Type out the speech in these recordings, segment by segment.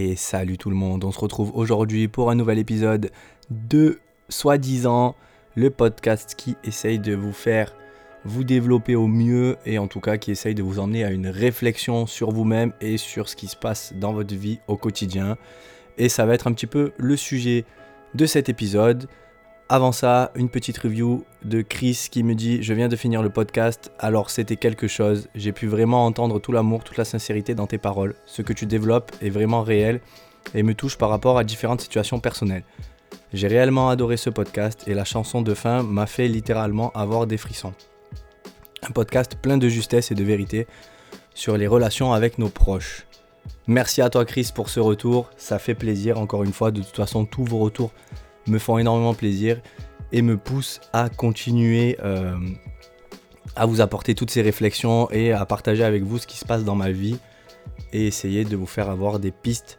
Et salut tout le monde, on se retrouve aujourd'hui pour un nouvel épisode de Soi-disant, le podcast qui essaye de vous faire vous développer au mieux et en tout cas qui essaye de vous emmener à une réflexion sur vous-même et sur ce qui se passe dans votre vie au quotidien. Et ça va être un petit peu le sujet de cet épisode. Avant ça, une petite review de Chris qui me dit Je viens de finir le podcast, alors c'était quelque chose. J'ai pu vraiment entendre tout l'amour, toute la sincérité dans tes paroles. Ce que tu développes est vraiment réel et me touche par rapport à différentes situations personnelles. J'ai réellement adoré ce podcast et la chanson de fin m'a fait littéralement avoir des frissons. Un podcast plein de justesse et de vérité sur les relations avec nos proches. Merci à toi Chris pour ce retour, ça fait plaisir encore une fois, de toute façon tous vos retours me font énormément plaisir et me poussent à continuer euh, à vous apporter toutes ces réflexions et à partager avec vous ce qui se passe dans ma vie et essayer de vous faire avoir des pistes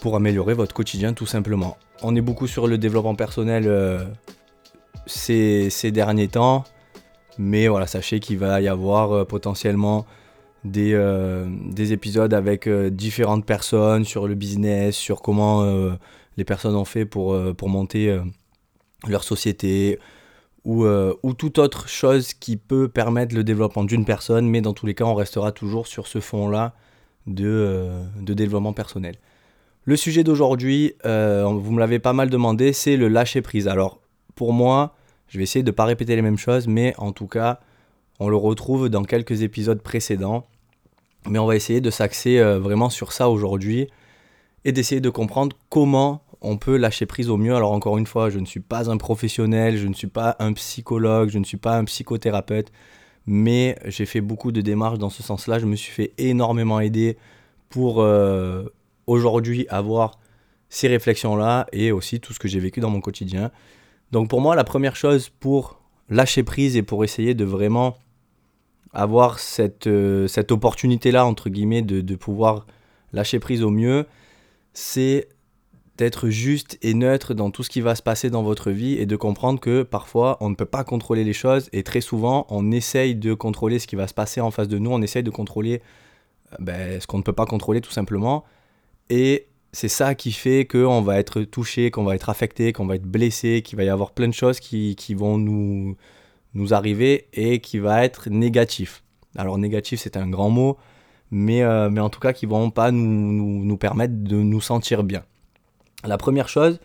pour améliorer votre quotidien tout simplement. On est beaucoup sur le développement personnel euh, ces, derniers temps, mais voilà, sachez qu'il va y avoir euh, potentiellement des, des, épisodes avec différentes personnes sur le business, sur comment les personnes ont fait pour, euh, pour monter euh, leur société ou, euh, ou toute autre chose qui peut permettre le développement d'une personne, mais dans tous les cas, on restera toujours sur ce fond-là de, de développement personnel. Le sujet d'aujourd'hui, vous me l'avez pas mal demandé, c'est le lâcher prise. Alors, pour moi, je vais essayer de ne pas répéter les mêmes choses, mais en tout cas, on le retrouve dans quelques épisodes précédents. Mais on va essayer de s'axer vraiment sur ça aujourd'hui et d'essayer de comprendre comment on peut lâcher prise au mieux. Alors encore une fois, je ne suis pas un professionnel, je ne suis pas un psychologue, je ne suis pas un psychothérapeute, mais j'ai fait beaucoup de démarches dans ce sens-là. Je me suis fait énormément aider pour euh, aujourd'hui avoir ces réflexions-là et aussi tout ce que j'ai vécu dans mon quotidien. Donc pour moi, la première chose pour lâcher prise et pour essayer de vraiment avoir cette, euh, opportunité-là, entre guillemets, de pouvoir lâcher prise au mieux, c'est d'être juste et neutre dans tout ce qui va se passer dans votre vie et de comprendre que parfois on ne peut pas contrôler les choses et très souvent on essaye de contrôler ce qui va se passer en face de nous, on essaye de contrôler euh, ben, ce qu'on ne peut pas contrôler tout simplement et c'est ça qui fait qu'on va être touché, qu'on va être affecté, qu'on va être blessé, qu'il va y avoir plein de choses qui, vont nous, nous arriver et qui va être négatif. Alors négatif c'est un grand mot, mais, euh, mais en tout cas qui vont pas nous, nous permettre de nous sentir bien. La première chose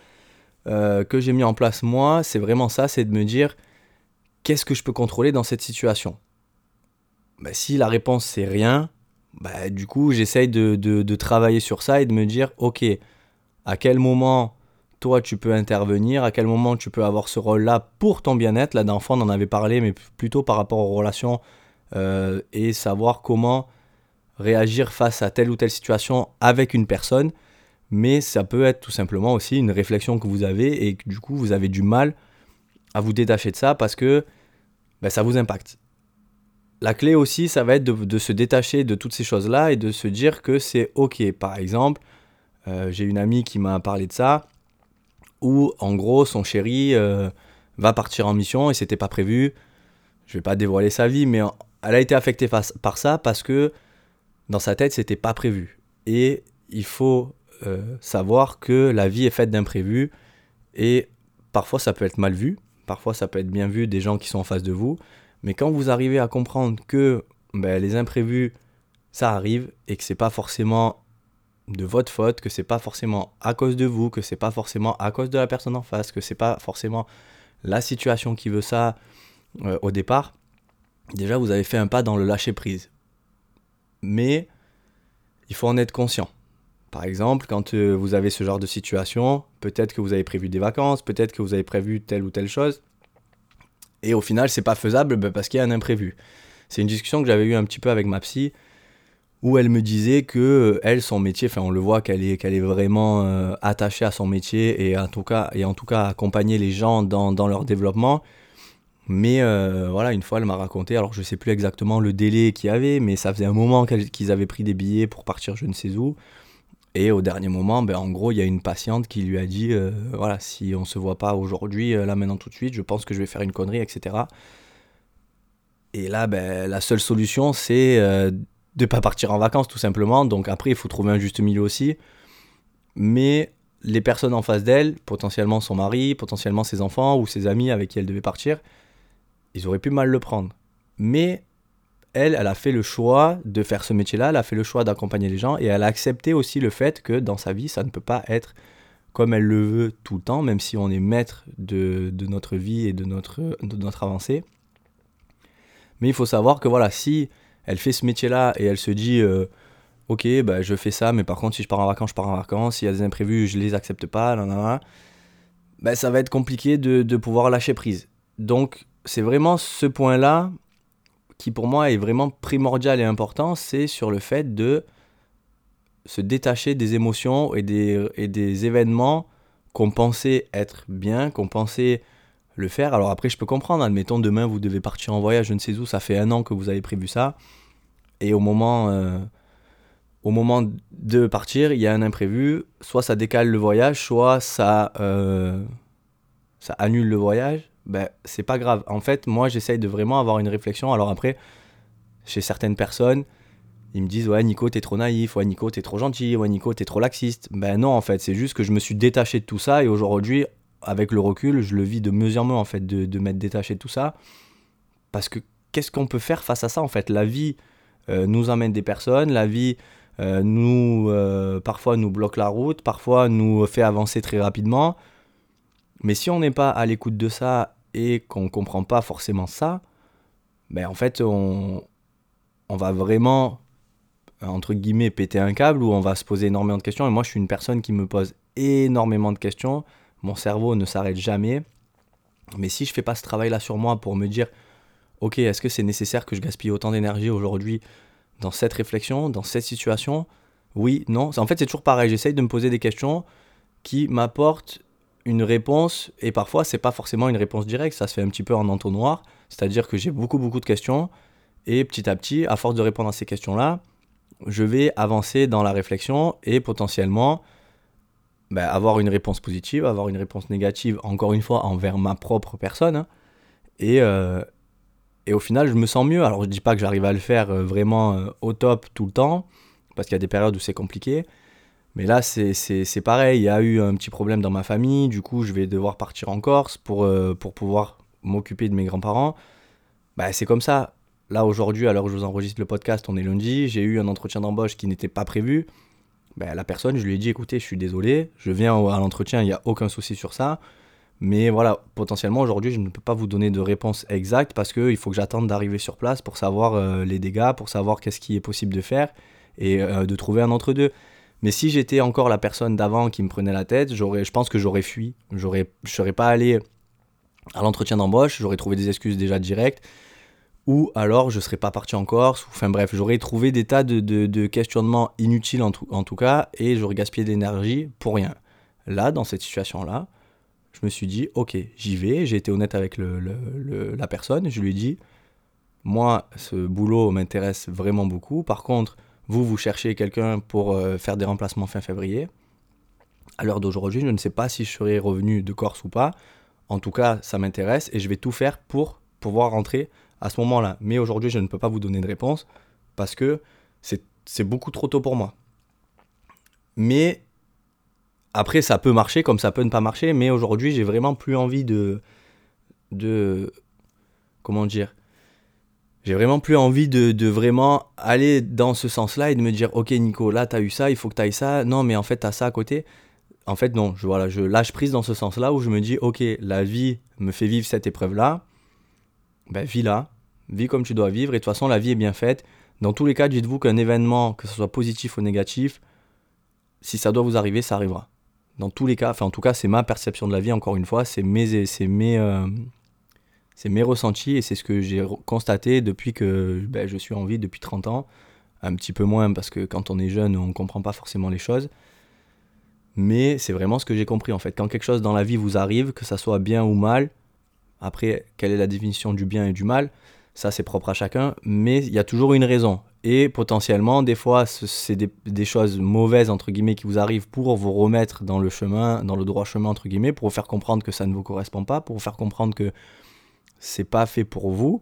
euh, que j'ai mis en place moi, c'est vraiment ça, c'est de me dire qu'est-ce que je peux contrôler dans cette situation? Bah, Si la réponse c'est rien, bah, du coup j'essaye de, travailler sur ça et de me dire ok, à quel moment toi tu peux intervenir, à quel moment tu peux avoir ce rôle-là pour ton bien-être? Là d'enfant on en avait parlé, mais plutôt par rapport aux relations euh, et savoir comment réagir face à telle ou telle situation avec une personne mais ça peut être tout simplement aussi une réflexion que vous avez et que du coup vous avez du mal à vous détacher de ça parce que ben, ça vous impacte. La clé aussi, ça va être de, se détacher de toutes ces choses-là et de se dire que c'est ok. Par exemple, euh, j'ai une amie qui m'a parlé de ça, où en gros son chéri euh, va partir en mission et c'était pas prévu. Je vais pas dévoiler sa vie, mais elle a été affectée par ça parce que dans sa tête c'était pas prévu. Et il faut euh, savoir que la vie est faite d'imprévus et parfois ça peut être mal vu, parfois ça peut être bien vu des gens qui sont en face de vous, mais quand vous arrivez à comprendre que ben, les imprévus ça arrive et que c'est pas forcément de votre faute, que c'est pas forcément à cause de vous, que c'est pas forcément à cause de la personne en face, que c'est pas forcément la situation qui veut ça euh, au départ, déjà vous avez fait un pas dans le lâcher prise. Mais il faut en être conscient. Par exemple, quand euh, vous avez ce genre de situation, peut-être que vous avez prévu des vacances, peut-être que vous avez prévu telle ou telle chose, et au final, c'est pas faisable ben, parce qu'il y a un imprévu. C'est une discussion que j'avais eue un petit peu avec ma psy, où elle me disait que euh, elle, son métier, enfin, on le voit qu'elle est, vraiment euh, attachée à son métier et en tout cas, et en tout cas accompagner les gens dans, dans leur développement. Mais voilà, une fois, elle m'a raconté, alors je sais plus exactement le délai qu'il y avait, mais ça faisait un moment qu'ils avaient pris des billets pour partir je ne sais où. Et au dernier moment, ben, en gros, il y a une patiente qui lui a dit euh, voilà, si on se voit pas aujourd'hui, euh, là maintenant tout de suite, je pense que je vais faire une connerie, etc. Et là, ben, la seule solution, c'est euh, de pas partir en vacances tout simplement. Donc après, il faut trouver un juste milieu aussi. Mais les personnes en face d'elle, potentiellement son mari, potentiellement ses enfants ou ses amis avec qui elle devait partir, ils auraient pu mal le prendre. Mais elle, elle a fait le choix de faire ce métier-là, elle a fait le choix d'accompagner les gens et elle a accepté aussi le fait que dans sa vie, ça ne peut pas être comme elle le veut tout le temps, même si on est maître de, notre vie et de notre, avancée. Mais il faut savoir que voilà, si elle fait ce métier-là et elle se dit euh, ok, bah, je fais ça, mais par contre, si je pars en vacances, je pars en vacances, s'il y a des imprévus, je les accepte pas, nan, bah, ça va être compliqué de pouvoir lâcher prise. Donc, c'est vraiment ce point-là qui pour moi est vraiment primordial et important, c'est sur le fait de se détacher des émotions et des, événements qu'on pensait être bien, qu'on pensait le faire. Alors après, je peux comprendre, admettons, demain, vous devez partir en voyage, je ne sais où, ça fait un an que vous avez prévu ça, et au moment, euh, au moment de partir, il y a un imprévu, soit ça décale le voyage, soit ça, euh, ça annule le voyage, ben, c'est pas grave. En fait, moi, j'essaye de vraiment avoir une réflexion. Alors après, chez certaines personnes, ils me disent ouais Nico t'es trop naïf, ouais Nico t'es trop gentil, ouais Nico t'es trop laxiste. Ben non en fait c'est juste que je me suis détaché de tout ça et aujourd'hui avec le recul je le vis de mieux en fait de, de m'être détaché de tout ça parce que qu'est-ce qu'on peut faire face à ça en fait? La vie euh, nous amène des personnes, la vie euh, nous euh, parfois nous bloque la route, parfois nous fait avancer très rapidement. Mais si on n'est pas à l'écoute de ça et qu'on ne comprend pas forcément ça, ben en fait on, on va vraiment entre guillemets, péter un câble où on va se poser énormément de questions. Et moi, je suis une personne qui me pose énormément de questions. Mon cerveau ne s'arrête jamais. Mais si je fais pas ce travail-là sur moi pour me dire, ok, est-ce que c'est nécessaire que je gaspille autant d'énergie aujourd'hui dans cette réflexion, dans cette situation? Oui, non. En fait, c'est toujours pareil. J'essaye de me poser des questions qui m'apportent une réponse. Et parfois, c'est pas forcément une réponse directe. Ça se fait un petit peu en entonnoir. C'est-à-dire que j'ai beaucoup, beaucoup de questions. Et petit à petit, à force de répondre à ces questions-là, je vais avancer dans la réflexion et potentiellement ben, avoir une réponse positive, avoir une réponse négative, encore une fois, envers ma propre personne. Hein. Et, euh, et au final, je me sens mieux. Alors, je dis pas que j'arrive à le faire euh, vraiment euh, au top tout le temps, parce qu'il y a des périodes où c'est compliqué. Mais là, c'est pareil. Il y a eu un petit problème dans ma famille. Du coup, je vais devoir partir en Corse pour, pour pouvoir m'occuper de mes grands-parents. Ben, c'est comme ça. Là, aujourd'hui, l'heure où je vous enregistre le podcast, on est lundi, j'ai eu un entretien d'embauche qui n'était pas prévu. Ben, la personne, je lui ai dit, écoutez, je suis désolé, je viens à l'entretien, il n'y a aucun souci sur ça. Mais voilà, potentiellement aujourd'hui, je ne peux pas vous donner de réponse exacte parce qu'il faut que j'attende d'arriver sur place pour savoir euh, les dégâts, pour savoir qu'est-ce qui est possible de faire et euh, de trouver un entre-deux. Mais si j'étais encore la personne d'avant qui me prenait la tête, je pense que j'aurais fui. J'aurais, je serais pas allé à l'entretien d'embauche, j'aurais trouvé des excuses déjà directes. Ou alors je serais pas parti en Corse, enfin bref, j'aurais trouvé des tas de, questionnements inutiles en tout, cas, et j'aurais gaspillé d'énergie pour rien. Là, dans cette situation-là, je me suis dit, ok, j'y vais, j'ai été honnête avec la personne, je lui ai dit, moi, ce boulot m'intéresse vraiment beaucoup, par contre, vous, vous cherchez quelqu'un pour euh, faire des remplacements fin février. À l'heure d'aujourd'hui, je ne sais pas si je serai revenu de Corse ou pas. En tout cas, ça m'intéresse et je vais tout faire pour pouvoir rentrer à ce moment-là. Mais aujourd'hui, je ne peux pas vous donner de réponse parce que c'est beaucoup trop tôt pour moi. Mais après, ça peut marcher comme ça peut ne pas marcher. Mais aujourd'hui, j'ai vraiment plus envie de. de comment dire j'ai vraiment plus envie de, vraiment aller dans ce sens-là et de me dire ok Nico là t'as eu ça il faut que t'ailles ça. Non mais en fait t'as ça à côté. En fait non je voilà je lâche prise dans ce sens-là où je me dis ok la vie me fait vivre cette épreuve là ben, vis là, vis comme tu dois vivre, et de toute façon, la vie est bien faite. Dans tous les cas, dites-vous qu'un événement, que ce soit positif ou négatif, si ça doit vous arriver, ça arrivera. Dans tous les cas, enfin en tout cas, c'est ma perception de la vie, encore une fois, c'est mes, c'est mes, euh, c'est mes ressentis, et c'est ce que j'ai constaté depuis que ben, je suis en vie, depuis 30 ans. Un petit peu moins, parce que quand on est jeune, on ne comprend pas forcément les choses. Mais c'est vraiment ce que j'ai compris en fait. Quand quelque chose dans la vie vous arrive, que ça soit bien ou mal, après, quelle est la définition du bien et du mal Ça, c'est propre à chacun, mais il y a toujours une raison. Et potentiellement, des fois, c'est des, choses mauvaises, entre guillemets, qui vous arrivent pour vous remettre dans le chemin, dans le droit chemin, entre guillemets, pour vous faire comprendre que ça ne vous correspond pas, pour vous faire comprendre que c'est pas fait pour vous.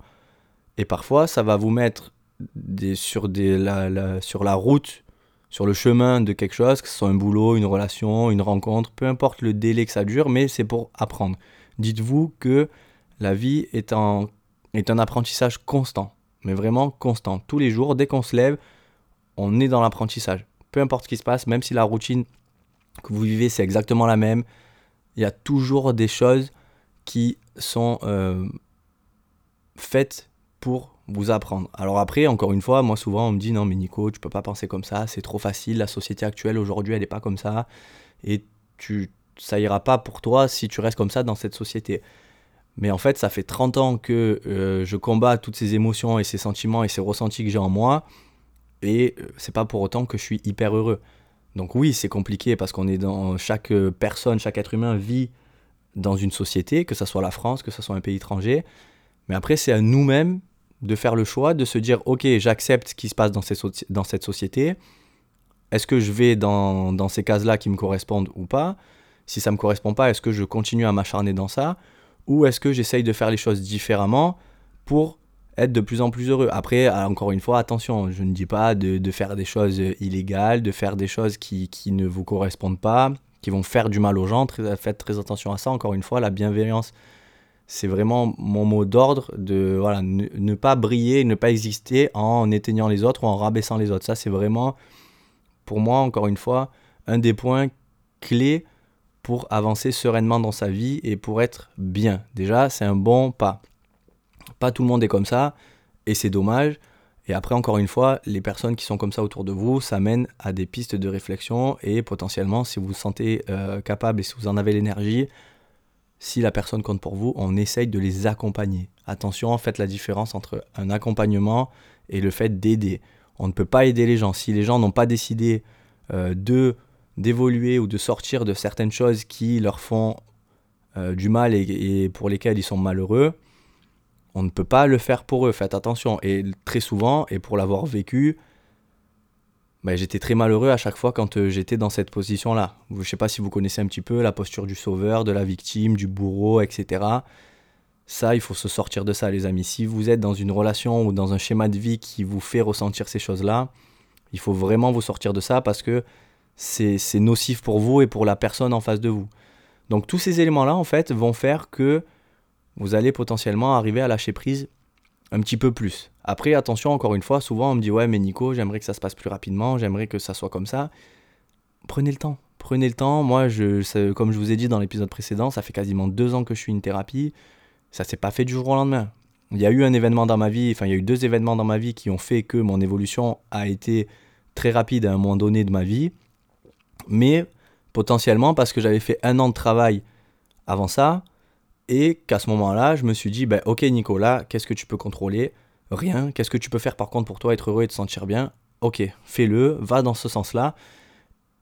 Et parfois, ça va vous mettre des, sur, des, la, sur la route, sur le chemin de quelque chose, que ce soit un boulot, une relation, une rencontre, peu importe le délai que ça dure, mais c'est pour apprendre. Dites-vous que la vie est, en, est un apprentissage constant, mais vraiment constant. Tous les jours, dès qu'on se lève, on est dans l'apprentissage. Peu importe ce qui se passe, même si la routine que vous vivez, c'est exactement la même, il y a toujours des choses qui sont euh, faites pour vous apprendre. Alors après, encore une fois, moi souvent on me dit non mais Nico, tu peux pas penser comme ça, c'est trop facile, la société actuelle aujourd'hui elle n'est pas comme ça, et tu, ça ira pas pour toi si tu restes comme ça dans cette société. Mais en fait, ça fait 30 ans que euh, je combats toutes ces émotions et ces sentiments et ces ressentis que j'ai en moi, et euh, c'est pas pour autant que je suis hyper heureux. Donc oui, c'est compliqué parce qu'on est dans chaque personne, chaque être humain vit dans une société, que ce soit la France, que ce soit un pays étranger. Mais après, c'est à nous-mêmes de faire le choix, de se dire, ok, j'accepte ce qui se passe dans, cette société. Est-ce que je vais dans, ces cases-là qui me correspondent ou pas? Si ça ne me correspond pas, est-ce que je continue à m'acharner dans ça? Ou est-ce que j'essaye de faire les choses différemment pour être de plus en plus heureux? Après, encore une fois, attention, je ne dis pas de, de faire des choses illégales, de faire des choses qui, qui, ne vous correspondent pas, qui vont faire du mal aux gens. faites très attention à ça. Encore une fois, la bienveillance, c'est vraiment mon mot d'ordre de voilà, ne, pas briller, ne pas exister en éteignant les autres ou en rabaissant les autres. Ça, c'est vraiment, pour moi, encore une fois, un des points clés pour avancer sereinement dans sa vie et pour être bien. Déjà, c'est un bon pas. Pas tout le monde est comme ça, et c'est dommage. Et après, encore une fois, les personnes qui sont comme ça autour de vous, ça mène à des pistes de réflexion, et potentiellement, si vous vous sentez euh, capable et si vous en avez l'énergie, si la personne compte pour vous, on essaye de les accompagner. Attention, faites la différence entre un accompagnement et le fait d'aider. On ne peut pas aider les gens. Si les gens n'ont pas décidé euh, d'évoluer ou de sortir de certaines choses qui leur font euh, du mal et, pour lesquelles ils sont malheureux, on ne peut pas le faire pour eux, faites attention. Et très souvent, et pour l'avoir vécu, bah, j'étais très malheureux à chaque fois quand euh, j'étais dans cette position-là. Je ne sais pas si vous connaissez un petit peu la posture du sauveur, de la victime, du bourreau, etc. Ça, il faut se sortir de ça, les amis. Si vous êtes dans une relation ou dans un schéma de vie qui vous fait ressentir ces choses-là, il faut vraiment vous sortir de ça parce que c'est nocif pour vous et pour la personne en face de vous. Donc tous ces éléments-là, en fait, vont faire que vous allez potentiellement arriver à lâcher prise un petit peu plus. Après, attention, encore une fois, souvent on me dit ouais, mais Nico, j'aimerais que ça se passe plus rapidement, j'aimerais que ça soit comme ça. Prenez le temps, prenez le temps. Moi, je, comme je vous ai dit dans l'épisode précédent, ça fait quasiment deux ans que je suis une thérapie. Ça s'est pas fait du jour au lendemain. Il y a eu un événement dans ma vie, enfin il y a eu deux événements dans ma vie qui ont fait que mon évolution a été très rapide à un moment donné de ma vie. Mais potentiellement parce que j'avais fait un an de travail avant ça, et qu'à ce moment-là, je me suis dit, ben, ok Nicolas, qu'est-ce que tu peux contrôler? Rien. Qu'est-ce que tu peux faire par contre pour toi être heureux et te sentir bien Ok, fais-le, va dans ce sens-là.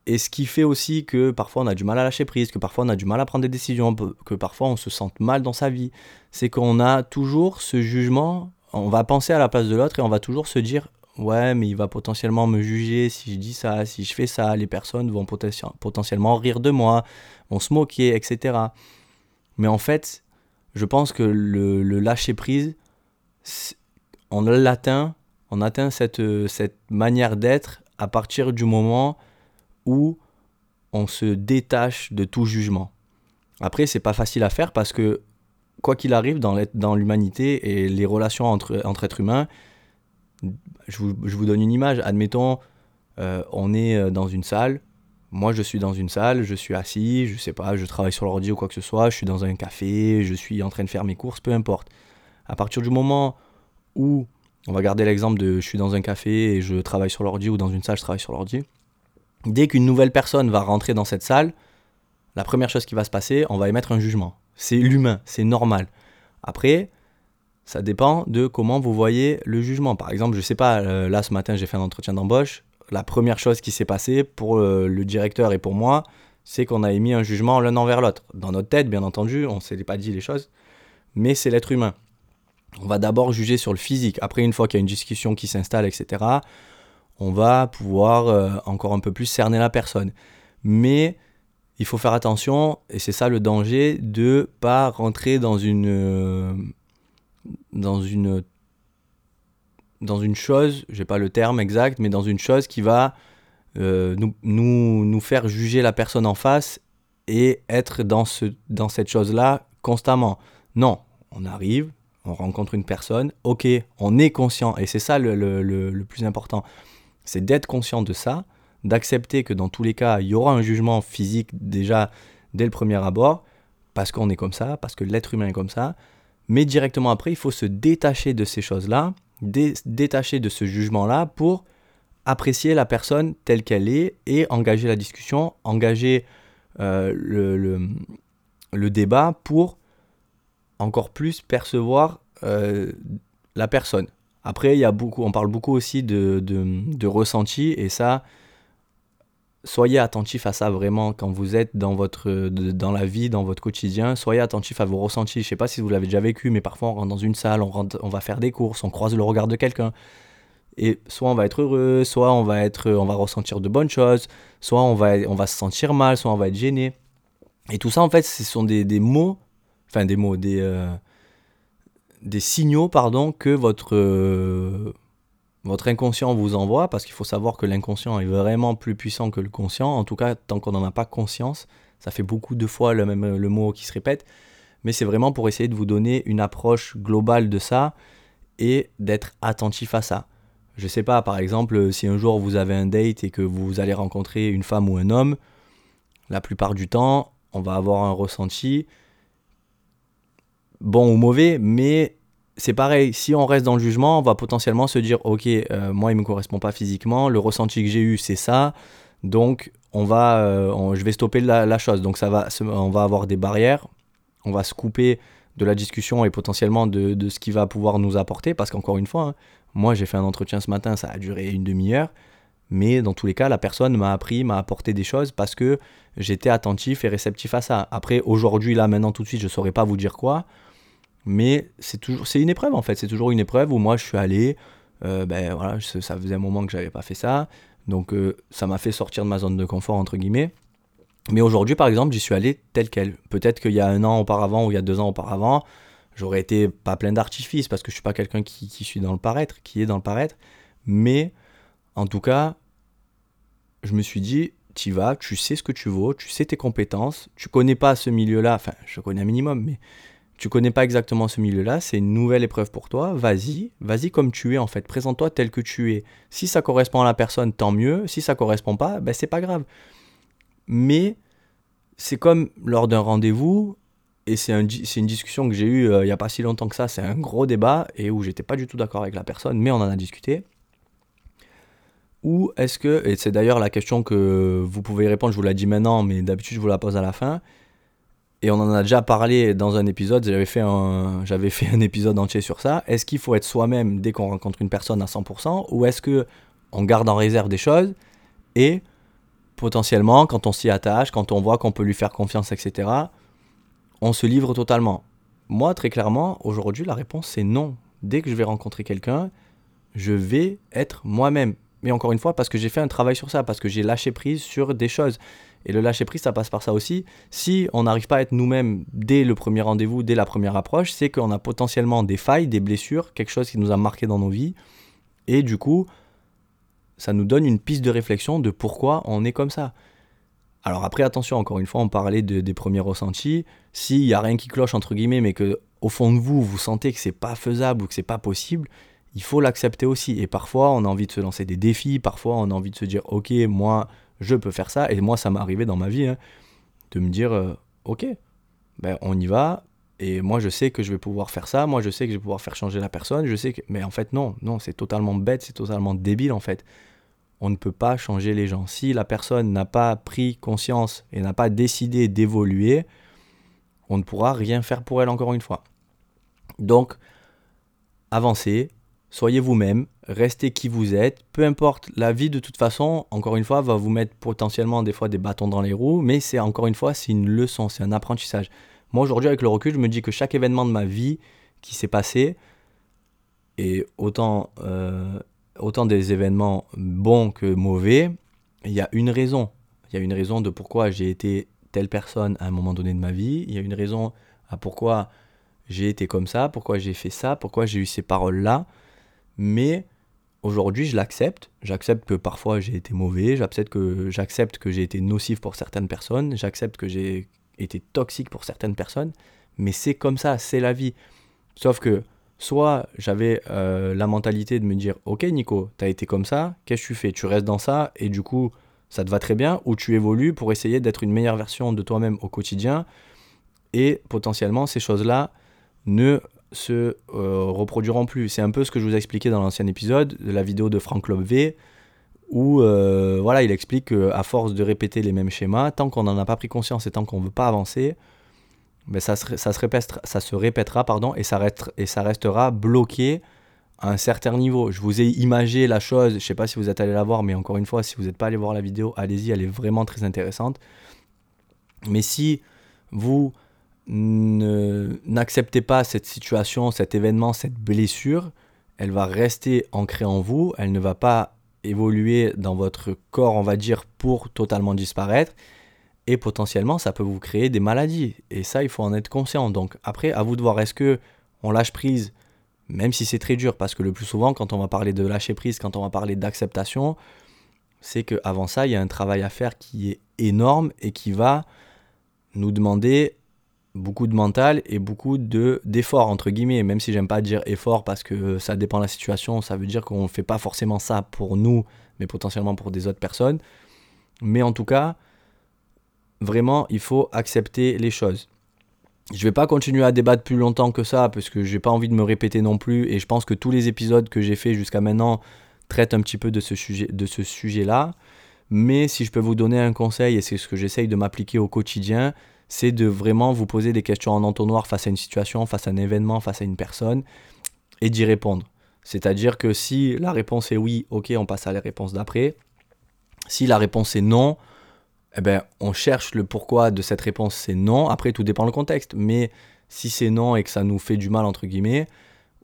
Et ce qui fait aussi que parfois on a du mal à lâcher prise, que parfois on a du mal à prendre des décisions, que parfois on se sente mal dans sa vie, c'est qu'on a toujours ce jugement, on va penser à la place de l'autre et on va toujours se dire ouais mais il va potentiellement me juger si je dis ça, si je fais ça, les personnes vont potentiellement rire de moi, vont se moquer, etc. Mais en fait, je pense que le, lâcher prise, on l'atteint, on atteint cette, cette manière d'être à partir du moment où on se détache de tout jugement. Après, c'est pas facile à faire parce que, quoi qu'il arrive dans l'humanité et les relations entre, entre êtres humains, je vous, je vous donne une image. Admettons, euh, on est euh, dans une salle, moi, je suis dans une salle, je suis assis, je sais pas, je travaille sur l'ordi ou quoi que ce soit, je suis dans un café, je suis en train de faire mes courses, peu importe. À partir du moment où, on va garder l'exemple de je suis dans un café et je travaille sur l'ordi ou dans une salle, je travaille sur l'ordi. Dès qu'une nouvelle personne va rentrer dans cette salle, la première chose qui va se passer, on va émettre un jugement. C'est l'humain, c'est normal. Après, ça dépend de comment vous voyez le jugement. Par exemple, je sais pas, euh, là ce matin j'ai fait un entretien d'embauche, la première chose qui s'est passée pour euh, le directeur et pour moi, c'est qu'on a émis un jugement l'un envers l'autre. Dans notre tête, bien entendu, on ne s'est pas dit les choses, mais c'est l'être humain. On va d'abord juger sur le physique. Après, une fois qu'il y a une discussion qui s'installe, etc., on va pouvoir euh, encore un peu plus cerner la personne. Mais il faut faire attention, et c'est ça le danger, de pas rentrer dans une, euh, dans une dans une chose, j'ai pas le terme exact, mais dans une chose qui va euh, nous, nous, nous, faire juger la personne en face et être dans, ce, dans cette chose-là constamment. Non, on arrive, on rencontre une personne, ok, on est conscient, et c'est ça le, le, plus important, c'est d'être conscient de ça, d'accepter que dans tous les cas, il y aura un jugement physique déjà dès le premier abord, parce qu'on est comme ça, parce que l'être humain est comme ça, mais directement après, il faut se détacher de ces choses-là, détacher de ce jugement-là pour apprécier la personne telle qu'elle est et engager la discussion, engager euh, le, le, débat pour encore plus percevoir euh, la personne. Après, il y a beaucoup, on parle beaucoup aussi de, de, ressenti et ça, soyez attentif à ça vraiment quand vous êtes dans, votre, dans la vie, dans votre quotidien. Soyez attentif à vos ressentis. Je ne sais pas si vous l'avez déjà vécu, mais parfois on rentre dans une salle, on, on va faire des courses, on croise le regard de quelqu'un. Et soit on va être heureux, soit on va, être, on va ressentir de bonnes choses, soit on va, on va se sentir mal, soit on va être gêné. Et tout ça, en fait, ce sont des, des mots, des mots, des, euh, des signaux, pardon, que votre, euh, votre inconscient vous envoie, parce qu'il faut savoir que l'inconscient est vraiment plus puissant que le conscient. En tout cas, tant qu'on n'en a pas conscience, ça fait beaucoup de fois le même le mot qui se répète. Mais c'est vraiment pour essayer de vous donner une approche globale de ça et d'être attentif à ça. Je sais pas, par exemple, si un jour vous avez un date et que vous allez rencontrer une femme ou un homme, la plupart du temps, on va avoir un ressenti bon ou mauvais, mais c'est pareil, si on reste dans le jugement, on va potentiellement se dire ok, euh, moi il me correspond pas physiquement, le ressenti que j'ai eu c'est ça, donc on va, euh, je vais stopper la, chose. Donc ça va, on va avoir des barrières, on va se couper de la discussion et potentiellement de, de ce qui va pouvoir nous apporter, parce qu'encore une fois, hein, moi, j'ai fait un entretien ce matin, ça a duré une demi-heure. Mais dans tous les cas, la personne m'a appris, m'a apporté des choses parce que j'étais attentif et réceptif à ça. Après, aujourd'hui, là, maintenant, tout de suite, je ne saurais pas vous dire quoi. Mais c'est toujours, c'est une épreuve en fait. C'est toujours une épreuve où moi, je suis allé. Euh, ben voilà, ça faisait un moment que j'avais pas fait ça. Donc, euh, ça m'a fait sortir de ma zone de confort, entre guillemets. Mais aujourd'hui, par exemple, j'y suis allé tel quel. Peut-être qu'il y a un an auparavant ou il y a deux ans auparavant, J'aurais été pas plein d'artifices parce que je suis pas quelqu'un qui, qui dans le paraître, qui est dans le paraître. Mais en tout cas, je me suis dit, tu vas, tu sais ce que tu vaux, tu sais tes compétences, tu connais pas ce milieu-là, enfin, je connais un minimum, mais tu connais pas exactement ce milieu-là, c'est une nouvelle épreuve pour toi, vas-y, vas-y comme tu es en fait, présente-toi tel que tu es. Si ça correspond à la personne, tant mieux, si ça correspond pas, ben c'est pas grave. Mais c'est comme lors d'un rendez-vous, et c'est un, une discussion que j'ai eue euh, il n'y a pas si longtemps que ça, c'est un gros débat, et où j'étais pas du tout d'accord avec la personne, mais on en a discuté. Ou est-ce que, et c'est d'ailleurs la question que vous pouvez répondre, je vous la dis maintenant, mais d'habitude je vous la pose à la fin, et on en a déjà parlé dans un épisode, j'avais fait un, j'avais fait un épisode entier sur ça, est-ce qu'il faut être soi-même dès qu'on rencontre une personne à 100%, ou est-ce que on garde en réserve des choses, et potentiellement, quand on s'y attache, quand on voit qu'on peut lui faire confiance, etc., on se livre totalement Moi, très clairement, aujourd'hui, la réponse c'est non. Dès que je vais rencontrer quelqu'un, je vais être moi-même. Mais encore une fois, parce que j'ai fait un travail sur ça, parce que j'ai lâché prise sur des choses. Et le lâcher prise, ça passe par ça aussi. Si on n'arrive pas à être nous-mêmes dès le premier rendez-vous, dès la première approche, c'est qu'on a potentiellement des failles, des blessures, quelque chose qui nous a marqué dans nos vies. Et du coup, ça nous donne une piste de réflexion de pourquoi on est comme ça. Alors après, attention, encore une fois, on parlait des premiers ressentis. S'il n'y a rien qui cloche, entre guillemets, mais que au fond de vous, vous sentez que c'est pas faisable ou que c'est pas possible, il faut l'accepter aussi. Et parfois, on a envie de se lancer des défis, parfois, on a envie de se dire, ok, moi, je peux faire ça. Et moi, ça m'est arrivé dans ma vie, hein, de me dire, euh, ok, ben, on y va. Et moi, je sais que je vais pouvoir faire ça. Moi, je sais que je vais pouvoir faire changer la personne. Je sais que, mais en fait, non, non, c'est totalement bête, c'est totalement débile, en fait on ne peut pas changer les gens. Si la personne n'a pas pris conscience et n'a pas décidé d'évoluer, on ne pourra rien faire pour elle encore une fois. Donc, avancez, soyez vous-même, restez qui vous êtes, peu importe, la vie de toute façon, encore une fois, va vous mettre potentiellement des fois des bâtons dans les roues, mais c'est encore une fois, c'est une leçon, c'est un apprentissage. Moi aujourd'hui avec le recul, je me dis que chaque événement de ma vie qui s'est passé, et autant euh, autant des événements bons que mauvais, il y a une raison. Il y a une raison de pourquoi j'ai été telle personne à un moment donné de ma vie. Il y a une raison à pourquoi j'ai été comme ça, pourquoi j'ai fait ça, pourquoi j'ai eu ces paroles-là. Mais aujourd'hui, je l'accepte. J'accepte que parfois j'ai été mauvais, j'accepte que, j'ai été nocif pour certaines personnes, j'accepte que j'ai été toxique pour certaines personnes, mais c'est comme ça, c'est la vie. Sauf que soit j'avais euh, la mentalité de me dire Ok, Nico, t'as été comme ça, qu'est-ce que tu fais? Tu restes dans ça et du coup, ça te va très bien, ou tu évolues pour essayer d'être une meilleure version de toi-même au quotidien. Et potentiellement ces choses-là ne se euh, reproduiront plus. C'est un peu ce que je vous ai expliqué dans l'ancien épisode de la vidéo de Frank Love V, où euh, voilà, il explique qu'à force de répéter les mêmes schémas, tant qu'on n'en a pas pris conscience et tant qu'on ne veut pas avancer, ben ça, se, ça, se répétera, ça se répétera pardon, et, ça et ça restera bloqué à un certain niveau. Je vous ai imagé la chose, je ne sais pas si vous êtes allé la voir, mais encore une fois, si vous n'êtes pas allé voir la vidéo, allez-y, elle est vraiment très intéressante. Mais si vous n'acceptez pas cette situation, cet événement, cette blessure, elle va rester ancrée en vous, elle ne va pas évoluer dans votre corps, on va dire, pour totalement disparaître. Et potentiellement, ça peut vous créer des maladies. Et ça, il faut en être conscient. Donc après, à vous de voir, est-ce que on lâche prise, même si c'est très dur, parce que le plus souvent, quand on va parler de lâcher prise, quand on va parler d'acceptation, c'est qu'avant ça, il y a un travail à faire qui est énorme et qui va nous demander beaucoup de mental et beaucoup de d'efforts entre guillemets. Même si j'aime pas dire effort parce que ça dépend de la situation ça veut dire qu'on fait pas forcément ça pour nous mais potentiellement pour des autres personnes. Mais en tout cas vraiment il faut accepter les choses. Je vais pas continuer à débattre plus longtemps que ça parce que j'ai pas envie de me répéter non plus et je pense que tous les épisodes que j'ai fait jusqu'à maintenant traitent un petit peu de ce sujet de ce sujet là mais si je peux vous donner un conseil et c'est ce que j'essaye de m'appliquer au quotidien c'est de vraiment vous poser des questions en entonnoir face à une situation, face à un événement, face à une personne, et d'y répondre. C'est-à-dire que si la réponse est oui, ok, on passe à la réponse d'après. Si la réponse est non, eh ben, on cherche le pourquoi de cette réponse, c'est non. Après, tout dépend du contexte. Mais si c'est non et que ça nous fait du mal, entre guillemets,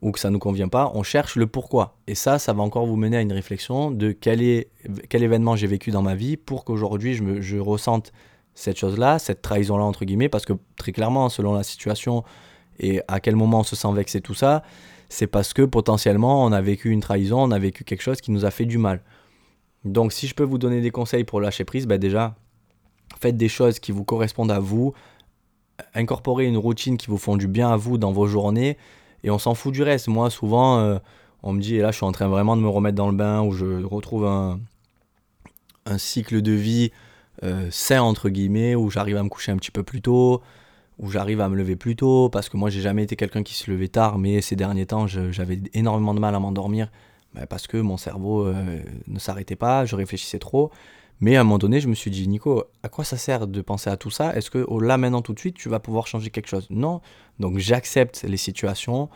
ou que ça ne nous convient pas, on cherche le pourquoi. Et ça, ça va encore vous mener à une réflexion de quel, est, quel événement j'ai vécu dans ma vie pour qu'aujourd'hui je, je ressente cette chose-là, cette trahison-là, entre guillemets, parce que très clairement, selon la situation et à quel moment on se sent vexé, tout ça, c'est parce que potentiellement on a vécu une trahison, on a vécu quelque chose qui nous a fait du mal. Donc si je peux vous donner des conseils pour lâcher prise, ben déjà, faites des choses qui vous correspondent à vous, incorporez une routine qui vous font du bien à vous dans vos journées, et on s'en fout du reste. Moi, souvent, euh, on me dit, et là je suis en train vraiment de me remettre dans le bain, où je retrouve un, un cycle de vie euh, sain entre guillemets, où j'arrive à me coucher un petit peu plus tôt, où j'arrive à me lever plus tôt, parce que moi j'ai jamais été quelqu'un qui se levait tard, mais ces derniers temps j'avais énormément de mal à m'endormir, bah, parce que mon cerveau euh, ne s'arrêtait pas, je réfléchissais trop. Mais à un moment donné, je me suis dit, Nico, à quoi ça sert de penser à tout ça? Est-ce que oh, là, maintenant, tout de suite, tu vas pouvoir changer quelque chose? Non. Donc j'accepte les situations,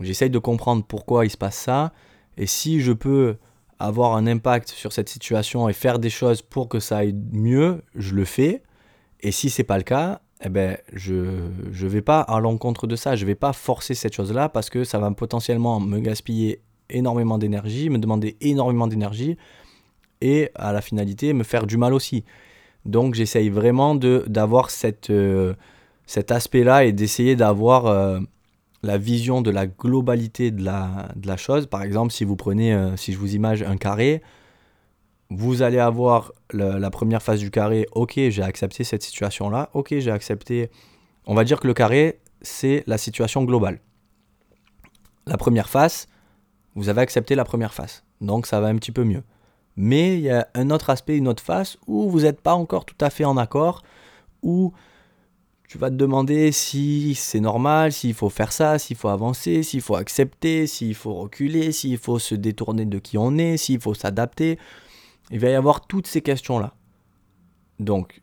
j'essaye de comprendre pourquoi il se passe ça, et si je peux avoir un impact sur cette situation et faire des choses pour que ça aille mieux, je le fais. Et si c'est pas le cas, eh ben, je ne vais pas à l'encontre de ça. Je vais pas forcer cette chose-là parce que ça va potentiellement me gaspiller énormément d'énergie, me demander énormément d'énergie et à la finalité me faire du mal aussi. Donc j'essaye vraiment d'avoir euh, cet aspect-là et d'essayer d'avoir euh, la vision de la globalité de la, de la chose. Par exemple, si vous prenez, euh, si je vous image un carré, vous allez avoir la, première phase du carré, ok, j'ai accepté cette situation-là, ok, j'ai accepté. On va dire que le carré, c'est la situation globale. La première face, vous avez accepté la première face, donc ça va un petit peu mieux. Mais il y a un autre aspect, une autre face, où vous n'êtes pas encore tout à fait en accord, où tu vas te demander si c'est normal, s'il faut faire ça, s'il faut avancer, s'il faut accepter, s'il faut reculer, s'il faut se détourner de qui on est, s'il faut s'adapter. Il va y avoir toutes ces questions-là. Donc,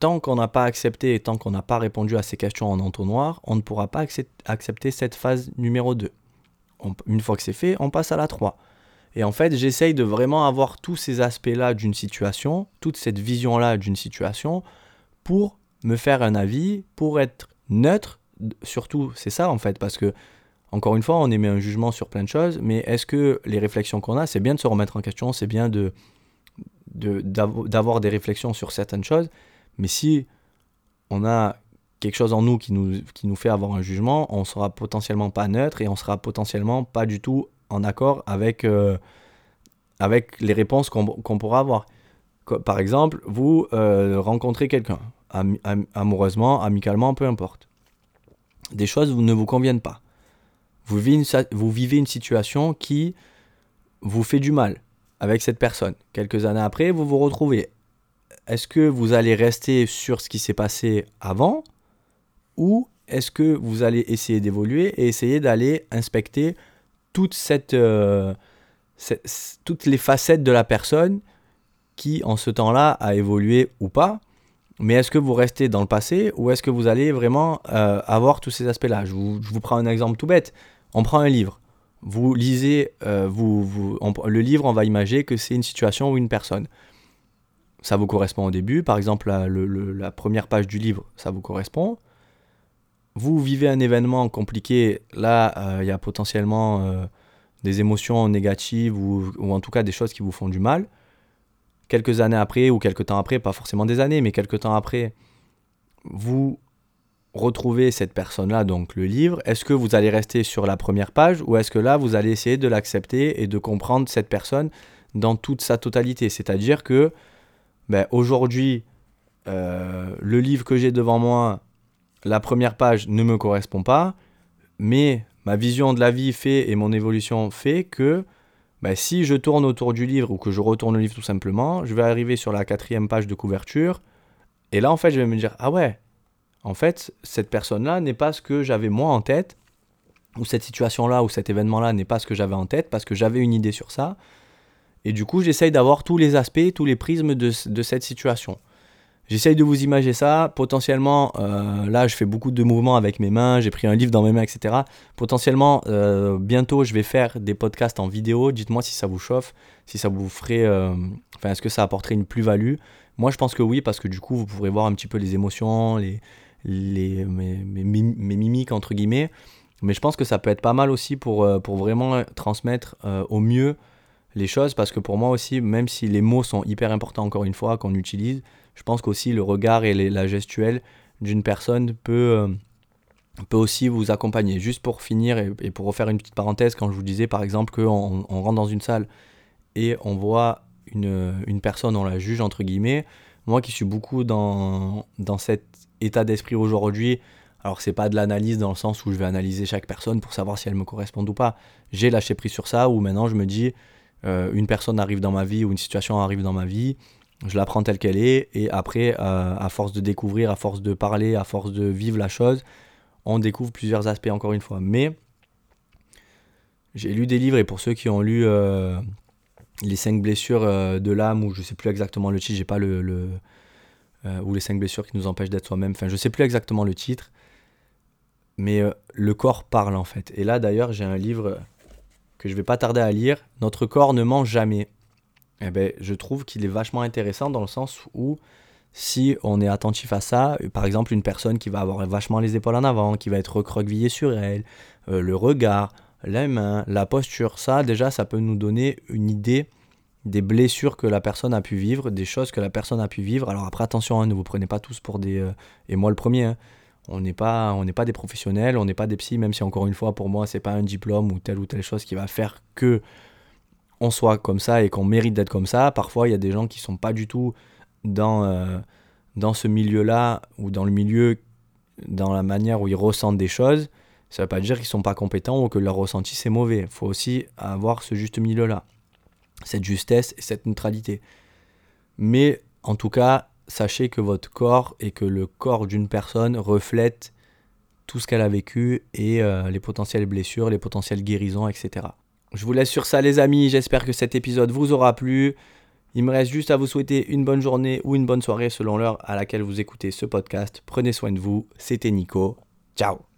tant qu'on n'a pas accepté et tant qu'on n'a pas répondu à ces questions en entonnoir, on ne pourra pas accepter cette phase numéro 2. une fois que c'est fait, on passe à la 3. Et en fait, j'essaye de vraiment avoir tous ces aspects-là d'une situation, toute cette vision-là d'une situation, pour me faire un avis pour être neutre. Surtout, c'est ça en fait, parce que, encore une fois, on émet un jugement sur plein de choses, mais est-ce que les réflexions qu'on a, c'est bien de se remettre en question, c'est bien de d'avoir des réflexions sur certaines choses, mais si on a quelque chose en nous qui nous, qui nous fait avoir un jugement, on sera potentiellement pas neutre et on sera potentiellement pas du tout en accord avec, euh, avec les réponses qu'on pourra avoir. Par exemple, vous euh, rencontrez quelqu'un, amoureusement, amicalement, peu importe. Des choses ne vous conviennent pas. Vous vivez, une, situation qui vous fait du mal avec cette personne. Quelques années après, vous vous retrouvez. Est-ce que vous allez rester sur ce qui s'est passé avant ou est-ce que vous allez essayer d'évoluer et essayer d'aller inspecter euh, toutes les facettes de la personne qui, en ce temps-là, a évolué ou pas mais est-ce que vous restez dans le passé ou est-ce que vous allez vraiment euh, avoir tous ces aspects-là? Je vous, prends un exemple tout bête. On prend un livre. Vous lisez, euh, le livre, on va imaginer que c'est une situation ou une personne. Ça vous correspond au début. Par exemple, la, première page du livre, ça vous correspond vous vivez un événement compliqué, là, euh, il y a potentiellement des émotions négatives ou, en tout cas des choses qui vous font du mal. Quelques années après ou quelques temps après, pas forcément des années, mais quelques temps après, vous retrouvez cette personne-là, donc le livre. Est-ce que vous allez rester sur la première page ou est-ce que là, vous allez essayer de l'accepter et de comprendre cette personne dans toute sa totalité? C'est-à-dire que ben, aujourd'hui, euh, le livre que j'ai devant moi, la première page ne me correspond pas, mais ma vision de la vie fait et mon évolution fait que bah, si je tourne autour du livre ou que je retourne le livre tout simplement, je vais arriver sur la quatrième page de couverture et là en fait je vais me dire ah ouais, en fait cette personne-là n'est pas ce que j'avais moi en tête ou cette situation-là ou cet événement-là n'est pas ce que j'avais en tête parce que j'avais une idée sur ça. Et du coup, j'essaye d'avoir tous les aspects, tous les prismes de cette situation. J'essaye de vous imaginer ça. Potentiellement, euh, là, je fais beaucoup de mouvements avec mes mains. J'ai pris un livre dans mes mains, etc. Potentiellement, euh, bientôt, je vais faire des podcasts en vidéo. Dites-moi si ça vous chauffe, si ça vous ferait. Euh, enfin, est-ce que ça apporterait une plus-value? Moi, je pense que oui, parce que du coup, vous pourrez voir un petit peu les émotions, les, les, mes, mes, mes mimiques, entre guillemets. Mais je pense que ça peut être pas mal aussi pour, pour vraiment transmettre au mieux les choses. Parce que pour moi aussi, même si les mots sont hyper importants, encore une fois, qu'on utilise je pense qu'aussi le regard et la gestuelle d'une personne peut, euh, peut aussi vous accompagner. Juste pour finir et, pour refaire une petite parenthèse, quand je vous disais par exemple qu'on on rentre dans une salle et on voit une, une, personne, on la juge entre guillemets, moi qui suis beaucoup dans, dans cet état d'esprit aujourd'hui, alors c'est pas de l'analyse dans le sens où je vais analyser chaque personne pour savoir si elle me correspond ou pas. J'ai lâché prise sur ça, où maintenant je me dis, euh, une personne arrive dans ma vie ou une situation arrive dans ma vie, je la prends telle qu'elle est, et après, euh, à force de découvrir, à force de parler, à force de vivre la chose, on découvre plusieurs aspects encore une fois. Mais j'ai lu des livres, et pour ceux qui ont lu euh, Les 5 blessures euh, de l'âme, ou je sais plus exactement le titre, j'ai pas le. ou Les 5 blessures qui nous empêchent d'être soi-même, enfin je sais plus exactement le titre, mais le corps parle en fait. Et là d'ailleurs, j'ai un livre que je vais pas tarder à lire Notre corps ne ment jamais eh ben, je trouve qu'il est vachement intéressant dans le sens où si on est attentif à ça, par exemple une personne qui va avoir vachement les épaules en avant, qui va être recroquevillée sur elle, euh, le regard, la main, la posture, ça déjà ça peut nous donner une idée des blessures que la personne a pu vivre, des choses que la personne a pu vivre. Alors après attention, hein, ne vous prenez pas tous pour des... Euh, et moi le premier, hein. on n'est pas, pas des professionnels, on n'est pas des psys, même si encore une fois pour moi c'est pas un diplôme ou telle ou telle chose qui va faire que on soit comme ça et qu'on mérite d'être comme ça. Parfois, il y a des gens qui sont pas du tout dans, euh, dans ce milieu-là ou dans le milieu, dans la manière où ils ressentent des choses. Ça ne veut pas dire qu'ils sont pas compétents ou que leur ressenti c'est mauvais. Il faut aussi avoir ce juste milieu-là, cette justesse et cette neutralité. Mais en tout cas, sachez que votre corps et que le corps d'une personne reflète tout ce qu'elle a vécu et euh, les potentielles blessures, les potentielles guérisons, etc. Je vous laisse sur ça les amis, j'espère que cet épisode vous aura plu. Il me reste juste à vous souhaiter une bonne journée ou une bonne soirée selon l'heure à laquelle vous écoutez ce podcast. Prenez soin de vous, c'était Nico. Ciao